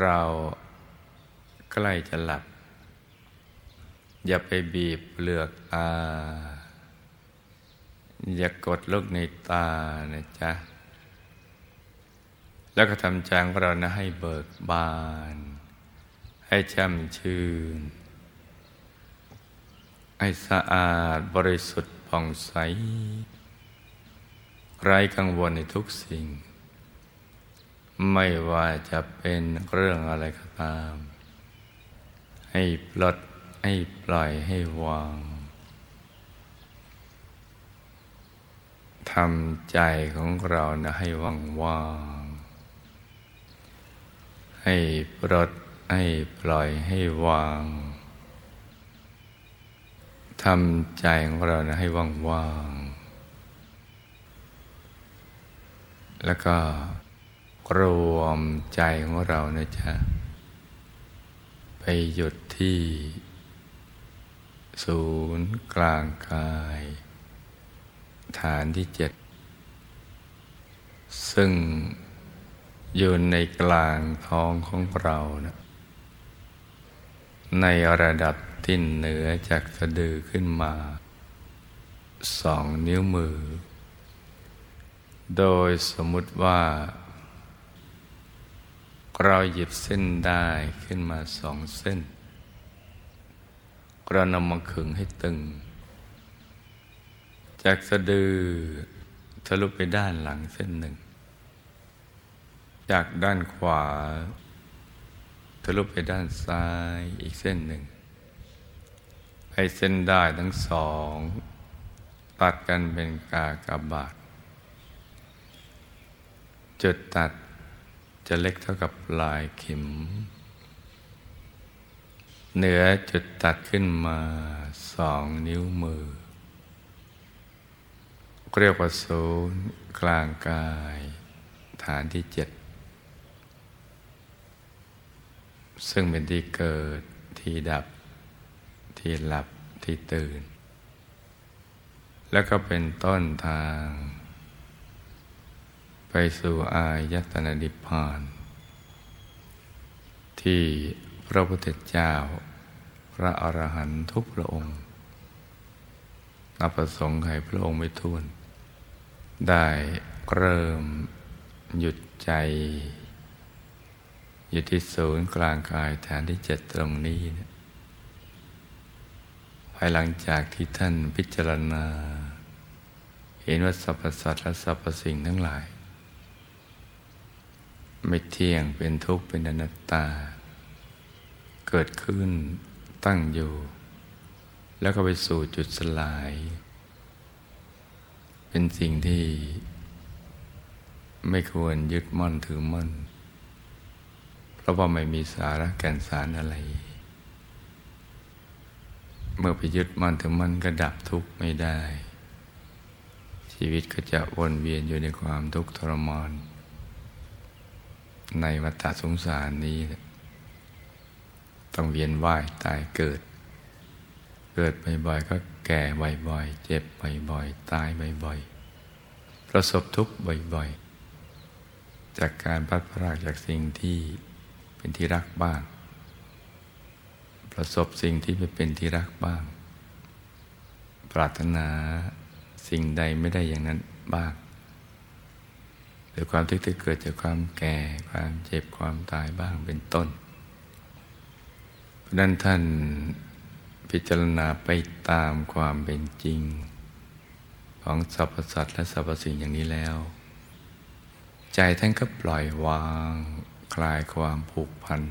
เราใกล้จะหลับ อย่าไปบีบเปลือกตา อย่ากดลูกในตานะจ๊ะ แล้วก็ทำใจของเรานะให้เบิกบาน ให้ช่ำชื่น ให้สะอาดบริสุทธิ์ผ่องใส ไร้กังวลในทุกสิ่ง ไม่ว่าจะเป็นเรื่องอะไรก็ตาม ให้ปลดให้ปล่อยให้วางทำใจของเรานะให้ว่างว่างให้ปลดให้ปล่อยให้วางทำใจของเรานะให้ว่างว่างแล้วก็ รวมใจของเรานะจ๊ะ ไปหยุดที่ ศูนย์กลางกาย ฐานที่เจ็ด ซึ่งอยู่ในกลางท้องของเรานะในระดับที่เหนือจากสะดือขึ้นมา สองนิ้วมือ โดยสมมุติว่า เราหยิบเส้นได้ขึ้นมาสองเส้น เรานำมาขึงให้ตึง จากสะดือทะลุไปด้านหลังเส้นหนึ่ง จากด้านขวา ทะลุไปด้านซ้ายอีกเส้นหนึ่ง ให้เส้นได้ทั้งสอง ตัดกันเป็นกากบาทจุดตัด จะเล็กเท่ากับปลายเข็ม เหนือจุดตัดขึ้นมาสองนิ้วมือ เรียกว่าศูนย์กลางกาย ฐานที่เจ็ด ซึ่งเป็นที่เกิดที่ดับ ที่หลับที่ตื่น แล้วก็เป็นต้นทาง ไปสู่อายตนะนิพพาน ที่พระพุทธเจ้า พระอรหันต์ทุกพระองค์นับประสงค์ให้พระองค์ไม่ท้วน ได้เริ่มหยุดใจ อยู่ที่ศูนย์กลางกายฐานที่เจ็ดตรงนี้นะภายหลังจากที่ท่านพิจารณา เห็นว่าสรรพสัตว์และสรรพสิ่งทั้งหลาย ไม่เที่ยงเป็นทุกข์เป็นอนัตตา เกิดขึ้นตั้งอยู่ แล้วก็ไปสู่จุดสลาย เป็นสิ่งที่ ไม่ควรยึดมั่นถือมั่น เพราะว่าไม่มีสาระแก่นสารอะไร เมื่อไปยึดมั่นถือมั่นก็ดับทุกข์ไม่ได้ ชีวิตก็จะวนเวียนอยู่ในความทุกข์ทรมาน ในวัฏสงสารนี้ ต้องเวียนว่ายตายเกิด เกิดบ่อยๆก็แก่บ่อยๆเจ็บบ่อยๆตายบ่อยๆประสบทุกข์บ่อยๆ จากการพัดพรากจากสิ่งที่เป็นที่รักบ้าง ประสบสิ่งที่ไม่เป็นที่รักบ้าง ปรารถนาสิ่งใดไม่ได้อย่างนั้นบ้าง หรือความทุกข์ที่เกิดจากความแก่ ความเจ็บความตายบ้างเป็นต้นนั้นท่านพิจารณาไปตามความเป็นจริง ของสรรพสัตว์และสรรพสิ่งอย่างนี้แล้ว ใจท่านก็ปล่อยวางคลายความผูกพัน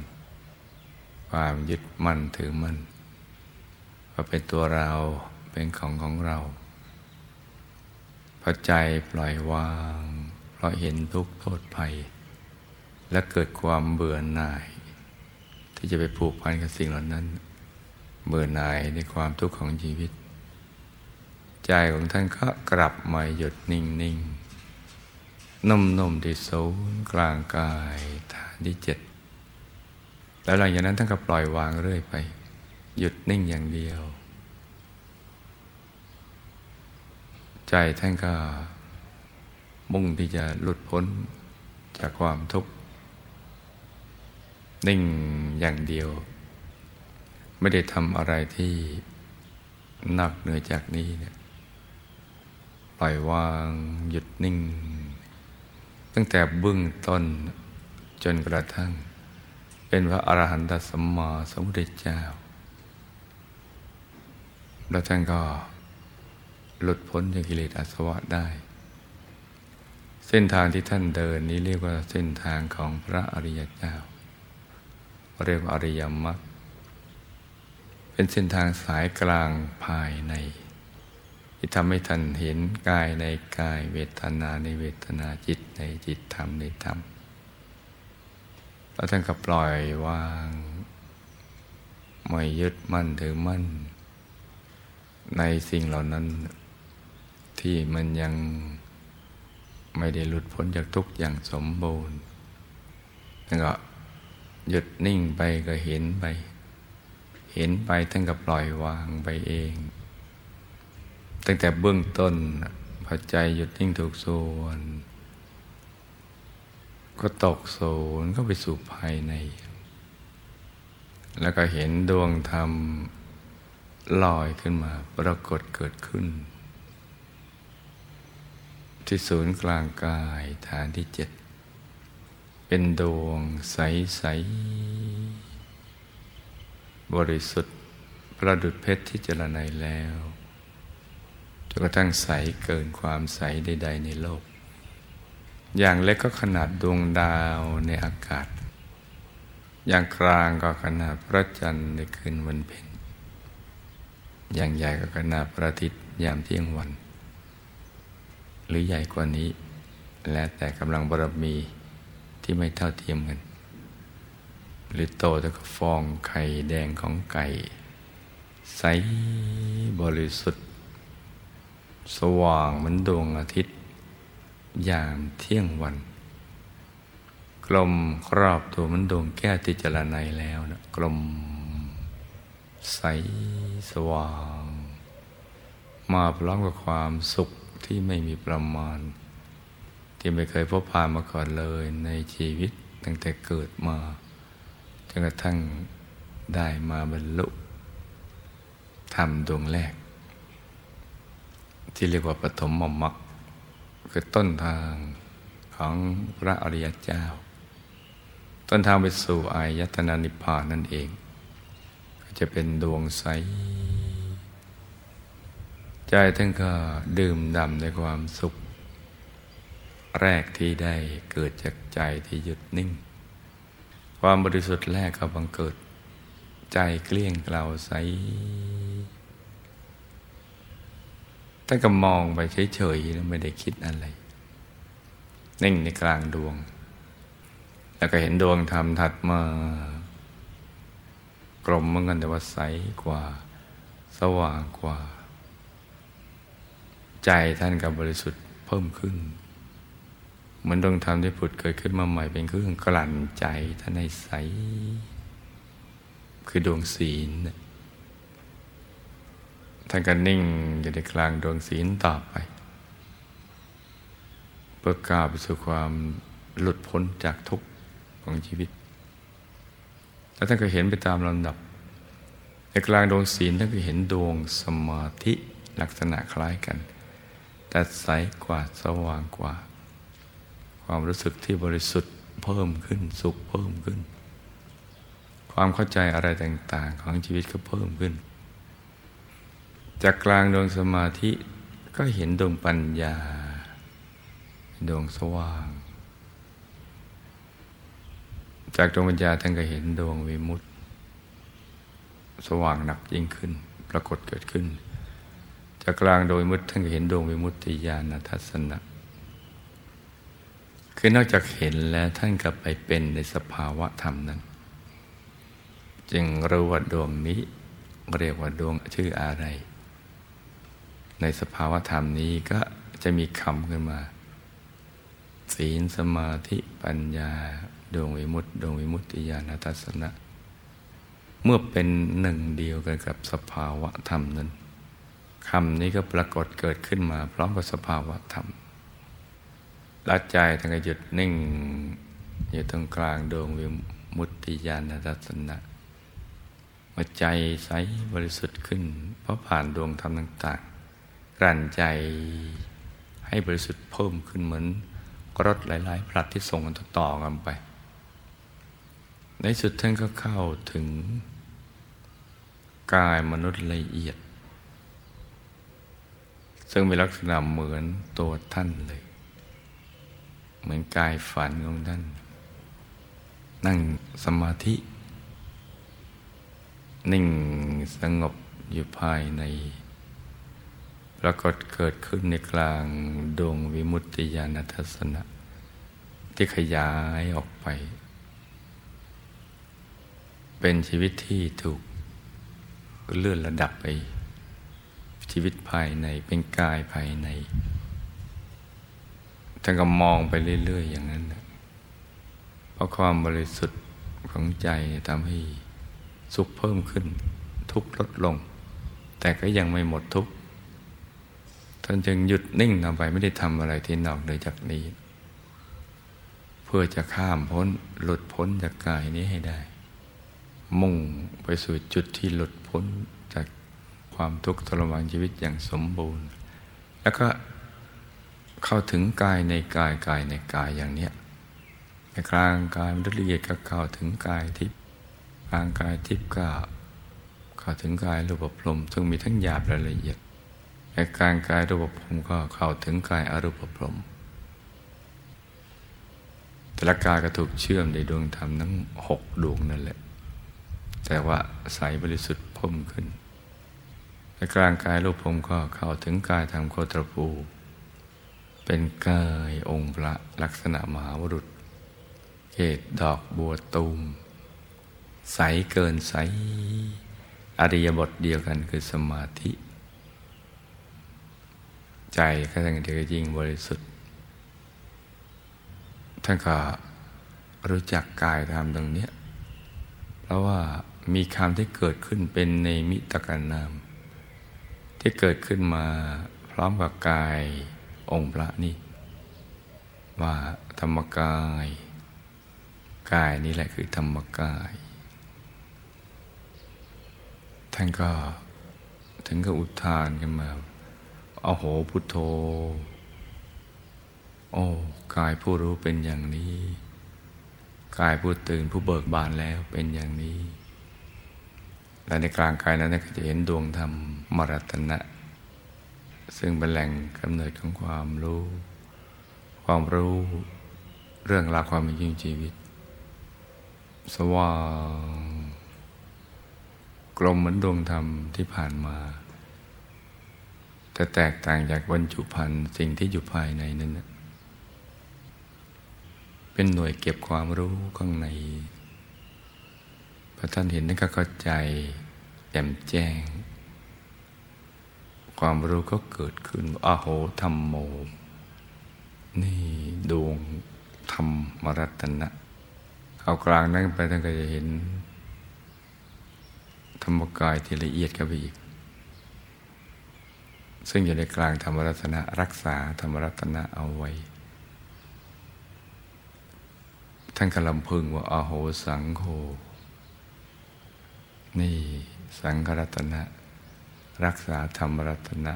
ความยึดมั่นถือมั่นว่าเป็นตัวเราเป็นของของเราพอใจปล่อยวาง ราะเห็นทุกโทษภัย และเกิดความเบื่อหน่าย ที่จะไปผูกพันกับสิ่งเหล่านั้น เบื่อหน่ายในความทุกข์ของชีวิต ใจของท่านก็กลับมาหยุดนิ่งนิ่งนุ่มๆที่ศูนย์กลางกายฐานที่เจ็ดแล้วหลังจากนั้นท่านก็ปล่อยวางเรื่อยไป หยุดนิ่งอย่างเดียว ใจท่านก็ มุ่งที่จะหลุดพ้นจากความทุกข์นิ่งอย่างเดียว ไม่ได้ทำอะไรที่นอกเหนือจากนี้เนี่ยปล่อยวางหยุดนิ่ง ตั้งแต่เบื้องต้นจนกระทั่ง เป็นพระอรหันตสัมมาสัมพุทธเจ้า แล้วท่านก็หลุดพ้นจากกิเลสอาสวะได้ เส้นทางที่ท่านเดินนี้เรียกว่าเส้นทางของพระอริยเจ้า เรียกว่าอริยมรรคเป็นเส้นทางสายกลางภายใน ที่ทำให้ท่านเห็นกายในกายเวทนาในเวทนาจิตในจิตธรรมในธรรมแล้วท่านก็ปล่อยวางไม่ยึดมั่นถือมั่น ในสิ่งเหล่านั้น ที่มันยัง ไม่ได้หลุดพ้นจากทุกอย่างสมบูรณ์ท่านก็หยุดนิ่งไปก็เห็นไป เห็นไปท่านก็ปล่อยวางไปเอง ตั้งแต่เบื้องต้นพอใจหยุดนิ่งถูกส่วน ก็ตกศูนย์ก็ไปสู่ภายใน แล้วก็เห็นดวงธรรมลอยขึ้นมาปรากฏเกิดขึ้น ที่ศูนย์กลางกายฐานที่เจ็ดเป็นดวงใส ๆ บริสุทธิ์ประดุดเพชรที่เจรไนแล้วจนกระทั่งใสเกินความใสใด ๆ ในโลก อย่างเล็กก็ขนาดดวงดาวในอากาศ อย่างกลางก็ขนาดพระจันทร์ในคืนวันเพ็ญอย่างใหญ่ก็ขนาดพระอาทิตย์ยามเที่ยงวัน หรือใหญ่กว่านี้ และแต่กำลังบารมีที่ไม่เท่าเทียมกัน หรือโตเท่ากับฟองไข่แดงของไก่ ใสบริสุทธิ์ สว่างเหมือนดวงอาทิตย์ ยามเที่ยงวัน กลมครอบตัวมันดวงแก้วที่จรนัยแล้วนะกลม ใสสว่าง มาพร้อมกับความสุข ที่ไม่มีประมาณ ที่ไม่เคยพบผ่านมาก่อนเลยในชีวิตตั้งแต่เกิดมาจนกระทั่งได้มาบรรลุทำดวงแรก ที่เรียกว่าปฐมมมรรคคือต้นทางของพระอริยเจ้า ต้นทางไปสู่อายตนานิพพานนั่นเอง ก็จะเป็นดวงใส ใจท่านก็ดื่มด่ำในความสุข แรกที่ได้เกิดจากใจที่หยุดนิ่ง ความบริสุทธิ์แรกก็บังเกิด ใจเกลี้ยงเกลาใสท่านก็มองไปเฉยๆไม่ได้คิดอะไร นิ่งในกลางดวง แล้วก็เห็นดวงธรรมถัดมากลมเหมือนกันแต่ว่าใสกว่า สว่างกว่า ใจท่านกับบริสุทธิ์เพิ่มขึ้น เหมือนดวงธรรมที่ผุดเกิดขึ้นมาใหม่เป็นเครื่องกลั่นใจท่านให้ใส คือดวงศีลท่านก็นิ่งอยู่ในกลางดวงศีลต่อไป เพื่อก้าวไปสู่ความหลุดพ้นจากทุกข์ของชีวิต แล้วท่านก็เห็นไปตามลำดับ ในกลางดวงศีลท่านก็เห็นดวงสมาธิลักษณะคล้ายกัน แต่ใสกว่าสว่างกว่า ความรู้สึกที่บริสุทธิ์เพิ่มขึ้นสุขเพิ่มขึ้นคความเข้าใจอะไรต่าง ๆ ของชีวิตก็เพิ่มขึ้น จากกลางดวงสมาธิก็เห็นดวงปัญญา ดวงสว่าง จากดวงปัญญาท่านก็เห็นดวงวิมุตติ สว่างหนักยิ่งขึ้น ปรากฏเกิดขึ้น จากกลางโดยมุตท่านก็เห็นดวงวิมุตติญาณทัศนะ คือนอกจากเห็นแล้วท่านก็ไปเป็นในสภาวะธรรมนั้น จึงรู้ว่าดวงนี้เรียกว่าดวงชื่ออะไร ในสภาวะธรรมนี้ก็จะมีคำขึ้นมา ศีลสมาธิปัญญา ดวงวิมุตติดวงวิมุตติญาณทัศนะ เมื่อเป็นหนึ่งเดียวกันกับสภาวะธรรมนั้น คำนี้ก็ปรากฏเกิดขึ้นมา พร้อมกับสภาวะธรรมละใจทั้งหยุดนิ่ง อยู่ตรงกลางดวงวิมุตติญาณทัศนะมาใจใสบริสุทธิ์ขึ้น เพราะผ่านดวงธรรมต่าง ๆ กลั่นใจให้บริสุทธิ์เพิ่มขึ้นเหมือนรถหลายๆพลัดที่ส่งกันต่อกันไป ในสุดท่านก็เข้าถึงกายมนุษย์ละเอียด ซึ่งมีลักษณะเหมือนตัวท่านเลย เหมือนกายฝันของท่าน นั่งสมาธิ นิ่งสงบอยู่ภายในปรากฏเกิดขึ้นในกลางดวงวิมุตติญาณทัศนะ ที่ขยายออกไป เป็นชีวิตที่ถูกเลื่อนระดับไป ชีวิตภายในเป็นกายภายในท่านก็มองไปเรื่อย ๆ อย่างนั้นเพราะความบริสุทธิ์ของใจทำให้สุขเพิ่มขึ้น ทุกข์ลดลง แต่ก็ยังไม่หมดทุกข์ท่านจึงหยุดนิ่งนำไปไม่ได้ทำอะไรที่นอกเหนือจากนี้ เพื่อจะข้ามพ้นหลุดพ้นจากกายนี้ให้ได้ มุ่งไปสู่จุดที่หลุดพ้นจาก ความทุกข์ทรมานชีวิตอย่างสมบูรณ์ แล้วก็เข้าถึงกายในกายกายในกายอย่างเนี้ยในกลางกายมันละเอียดก็เข้าถึงกายทิพย์กลางกายทิพย์ก็เข้าถึงกายรูปพรมซึ่งมีทั้งหยาบและละเอียดในกลางกายรูปพรมก็เข้าถึงกายอรูปพรมแต่ละกายก็ถูกเชื่อมในดวงธรรมทั้งหกดวงนั่นแหละ แต่ว่าใสบริสุทธิ์พุ่มขึ้น ในกลางกายรูปพรมก็เข้าถึงกายธรรมโคตรภูเป็นกายองค์พระลักษณะมหาวรุษเกตดอกบัวตูม ใสเกินใส อริยบทเดียวกันคือสมาธิ ใจก็ทั้งเดียวยิ่งบริสุทธิ์ ท่านก็รู้จักกายธรรมตรงนี้ เพราะว่ามีคำที่เกิดขึ้นเป็นในมิตรกันนาม ที่เกิดขึ้นมาพร้อมกับกายองค์พระนี่ ว่าธรรมกาย กายนี่แหละคือธรรมกาย ท่านก็ถึงกับอุทานกันมาเอาโหพุทโธ โอ้กายผู้รู้เป็นอย่างนี้ กายผู้ตื่นผู้เบิกบานแล้วเป็นอย่างนี้ และในกลางกายนั้นก็จะเห็นดวงธรรมมรตนะ ซึ่งเป็นแหล่งกำเนิดของความรู้ ความรู้เรื่องราวความเป็นจริงชีวิต สว่างกลมเหมือนดวงธรรมที่ผ่านมาแต่แตกต่างจากบรรจุภัณฑ์สิ่งที่อยู่ภายในนั้น เป็นหน่วยเก็บความรู้ข้างใน พระท่านเห็นนั่นก็เข้าใจแจ่มแจ้ง ความรู้ก็เกิดขึ้นอโหธรรมโม นี่ดวงธรรมรัตนะ เอากลางนั้นไปท่านก็จะเห็น ธรรมกายที่ละเอียดเข้าไปอีก ซึ่งอยู่ในกลางธรรมรัตนะ รักษาธรรมรัตนะเอาไว้ ท่านกำลังพึงว่าอโหสังโฆ นี่สังฆรัตนะ รักษาธรรมรัตนะ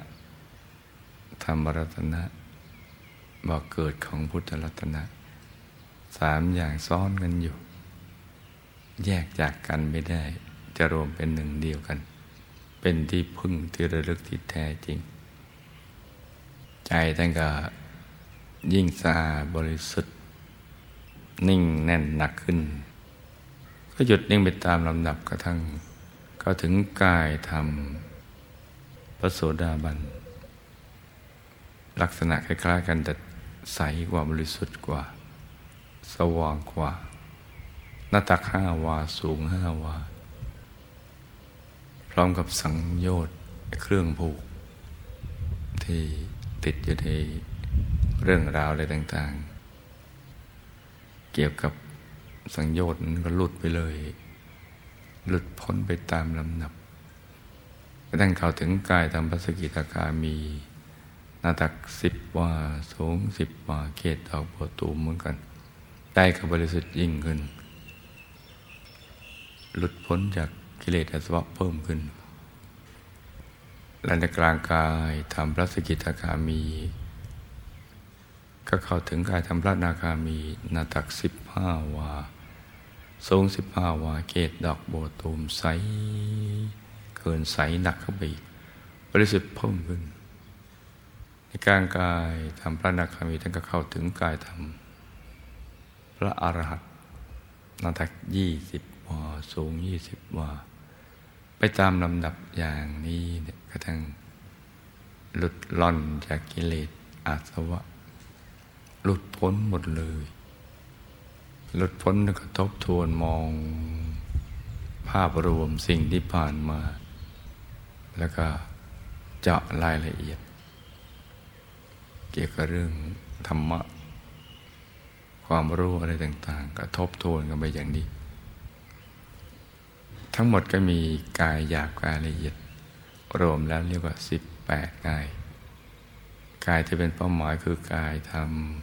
ธรรมรัตนะบอกเกิดของพุทธรัตนะ สามอย่างซ้อนกันอยู่ แยกจากกันไม่ได้ จะรวมเป็นหนึ่งเดียวกัน เป็นที่พึ่งที่ระลึกที่แท้จริง ใจท่านก็ยิ่งสะอาดบริสุทธิ์ นิ่งแน่นหนักขึ้น ก็หยุดนิ่งไปตามลำดับกระทั่ง เข้าถึงกายธรรมพระโสดาบัน ลักษณะคล้ายๆกันแต่ใสกว่าบริสุทธิ์กว่า สว่างกว่า หน้าตักห้าวาสูงห้าวา พร้อมกับสังโยชน์เครื่องผูก ที่ติดอยู่ในเรื่องราวอะไรต่าง ๆ เกี่ยวกับสังโยชน์มันก็หลุดไปเลย หลุดพ้นไปตามลำนับกระทั่งเข้าถึงกายธรรมปสกิตาคามีหน้าตักสิบวาสูงสิบวาเขตดอกบัวตูมเหมือนกัน ได้กับบริสุทธิ์ยิ่งขึ้น หลุดพ้นจากกิเลสอาสวะเพิ่มขึ้น และในกลางกายทำพระสกิทาคามี ก็เข้าถึงกายทำพระนาคามีนาตักสิบห้าวา สูงสิบห้าวาเกตดอกโบตูมใสเกินใสหนักเข้าไปอีกบริสุทธิ์เพิ่มขึ้น ในกลางกายทำพระนาคามีท่านก็เข้าถึงกายทำพระอรหันต์นาตักยี่สิบวาสูงยี่สิบวาไปตามลำดับอย่างนี้เนี่ยกระทั่งหลุดล่อนจากกิเลสอาสวะ หลุดพ้นหมดเลย หลุดพ้นแล้วก็ทบทวนมอง ภาพรวมสิ่งที่ผ่านมา แล้วก็เจาะรายละเอียด เกี่ยวกับเรื่องธรรมะ ความรู้อะไรต่าง ๆ ก็ทบทวนกันไปอย่างนี้ ทั้งหมดก็มีกายหยาบกายละเอียด รวมแล้วเรียกว่าสิบแปดกาย กายที่เป็นเป้าหมายคือกายท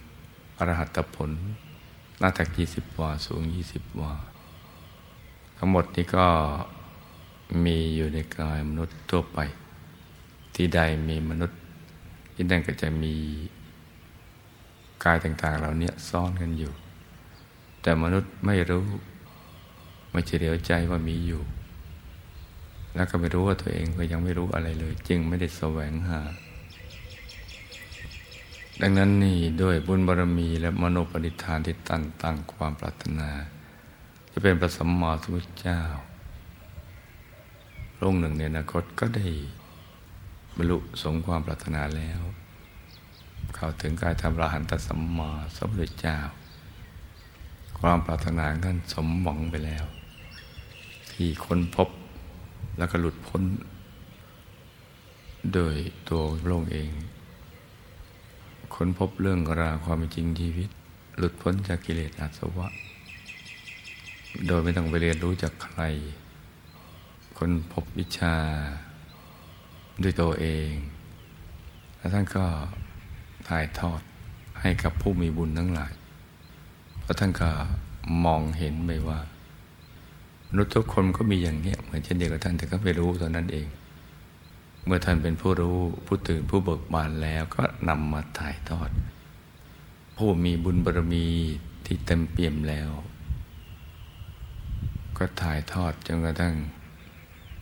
ำอรหัตผล หน้าตักยี่สิบวาสูงยี่สิบวาทั้งหมดนี้ก็มีอยู่ในกายมนุษย์ทั่วไป ที่ใดมีมนุษย์ที่นั่นก็จะมีกายต่างๆเหล่านี้ซ่อนกันอยู่ แต่มนุษย์ไม่รู้ไม่เฉลียวใจว่ามีอยู่ แล้วก็ไม่รู้ว่าตัวเองก็ยังไม่รู้อะไรเลย จึงไม่ได้แสวงหา ดังนั้นนี่ด้วยบุญบารมีและมโนปณิธานที่ตั้งตั้งความปรารถนา จะเป็นพระสัมมาสัมพุทธเจ้าพระองค์หนึ่งในอนาคตก็ได้บรรลุสมความปรารถนาแล้ว เข้าถึงกายธรรมรหันตสัมมาสัมพุทธเจ้า ความปรารถนาท่านสมหวังไปแล้ว ที่ค้นพบแล้วก็หลุดพ้น โดยตัวพระองค์เอง ค้นพบเรื่องราวความจริงชีวิต หลุดพ้นจากกิเลสอาสวะ โดยไม่ต้องไปเรียนรู้จากใครค้นพบวิชา ด้วยตัวเอง แล้วท่านก็ถ่ายทอดให้กับผู้มีบุญทั้งหลาย เพราะท่านก็มองเห็นไปว่ามนุษย์ทุกคนก็มีอย่างนี้เหมือนเช่นเดียวกับท่านแต่ก็ไม่รู้ตอนนั้นเอง เมื่อท่านเป็นผู้รู้ผู้ตื่นผู้เบิกบานแล้วก็นำมาถ่ายทอด ผู้มีบุญบารมีที่เต็มเปี่ยมแล้ว ก็ถ่ายทอดจนกระทั่ง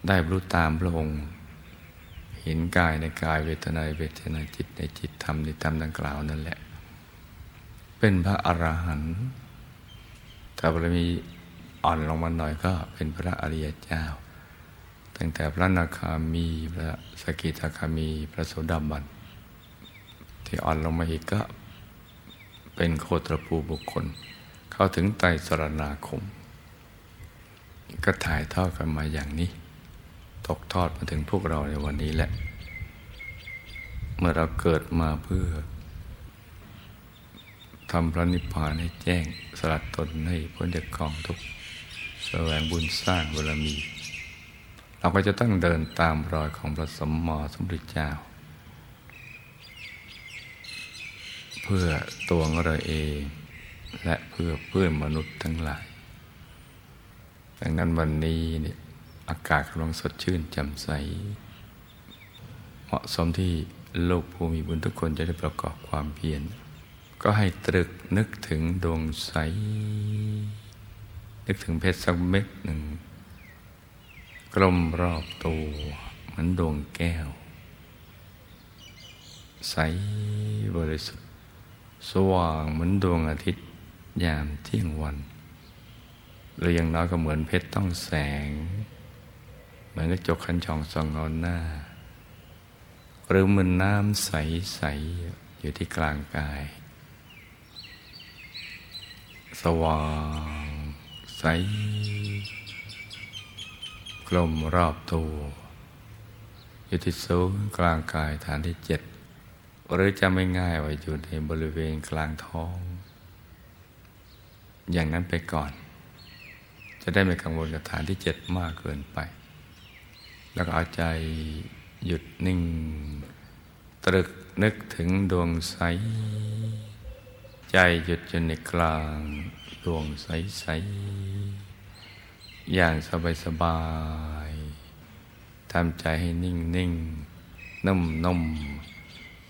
ได้รู้ตามพระองค์ เห็นกายในกายเวทนาเวทนาจิตในจิตธรรมในธรรมดังกล่าวนั่นแหละ เป็นพระอรหันต์ถ้าบารมีอ่อนลงมาหน่อยก็เป็นพระอริยเจ้า ตั้งแต่พระนาคามีพระสกิทาคามีพระโสดาบันที่อ่อนลงมาอีกก็เป็นโคตรภูบุคคล เข้าถึงไตรสรณาคม ก็ถ่ายทอดกันมาอย่างนี้ ตกทอดมาถึงพวกเราในวันนี้แหละ เมื่อเราเกิดมาเพื่อทำพระนิพพานให้แจ้งสลัดตนให้พ้นจากกองทุกข์แสวงบุญสร้างบารมี เราก็จะต้องเดินตามรอยของพระสมมอสมฤทเจ้า เพื่อตัวเราเอง และเพื่อเพื่อนมนุษย์ทั้งหลาย ดังนั้นวันนี้เนี่ยอากาศกำลังสดชื่นแจ่มใส เหมาะสมที่โลกภูมิบุญทุกคนจะได้ประกอบความเพียรก็ให้ตรึกนึกถึงดวงใส นึกถึงเพชรสักเม็ดหนึ่ง กลมรอบตัวเหมือนดวงแก้ว ใสบริสุทธิ์ สว่างเหมือนดวงอาทิตย์ยามเที่ยงวัน หรืออย่างน้อยก็เหมือนเพชรต้องแสง เหมือนกระจกคันช่องส่องเงาหน้า หรือเหมือนน้ำใสๆอยู่ที่กลางกาย สว่าง ใส กลมรอบตัวอยู่ที่ศูนย์กลางกายฐานที่เจ็ดหรือจะไม่ง่ายว่าอยู่ในบริเวณกลางท้อง อย่างนั้นไปก่อน จะได้ไม่กังวลกับฐานที่เจ็ดมากเกินไป แล้วก็เอาใจหยุดนิ่ง ตรึกนึกถึงดวงใส ใจหยุดอยู่ในกลางดวงใสใส อย่างสบายสบายทำใจให้นิ่งนิ่งนุ่มนุ่ม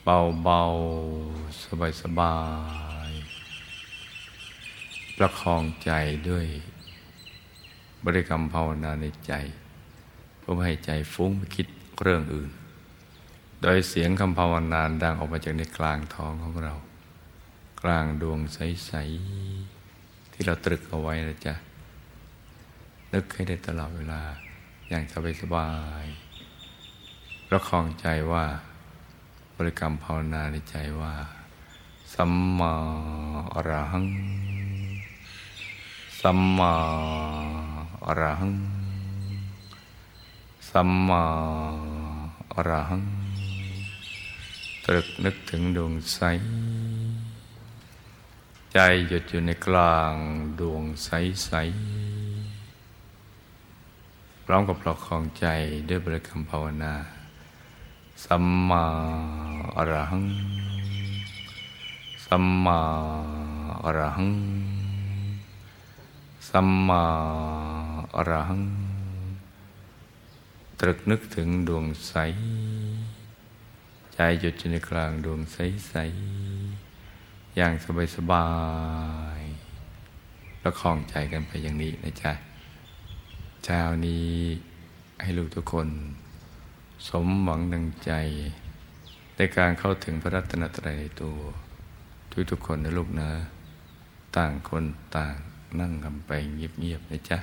เบาเบาสบายสบาย ประคองใจด้วย บริกรรมภาวนาในใจ เพื่อให้ใจฟุ้งไปคิดเรื่องอื่น โดยเสียงคำภาวนาดังออกมาจากในกลางท้องของเรา กลางดวงใส ๆ ที่เราตรึกเอาไว้นะจ๊ะ นึกให้ได้ตลอดเวลา อย่างสบายสบายประคองใจว่า บริกรรมภาวนาในใจว่า สัมมาอรหัง สัมมาอรหัง สัมมาอรหัง ตรึกนึกถึงดวงใส ใจหยุดอยู่ในกลางดวงใสใส ร้อมกับประคองใจด้วยบริกรรมภาวนา สัมมาอรหัง สัมมาอรหัง สัมมาอรหัง ตรึกนึกถึงดวงใส ใจหยุดอยู่ในกลางดวงใสใส อย่างสบายสบายแล้วคลองใจกันไปอย่างนี้นะจ๊ะ เช้านี้ให้ลูกทุกคน สมหวังดังใจ ในการเข้าถึงพระรัตนตรัยในตัว ทุกทุกคนนะลูกนะ ต่างคนต่างนั่งกันไปเงียบๆนะจ๊ะ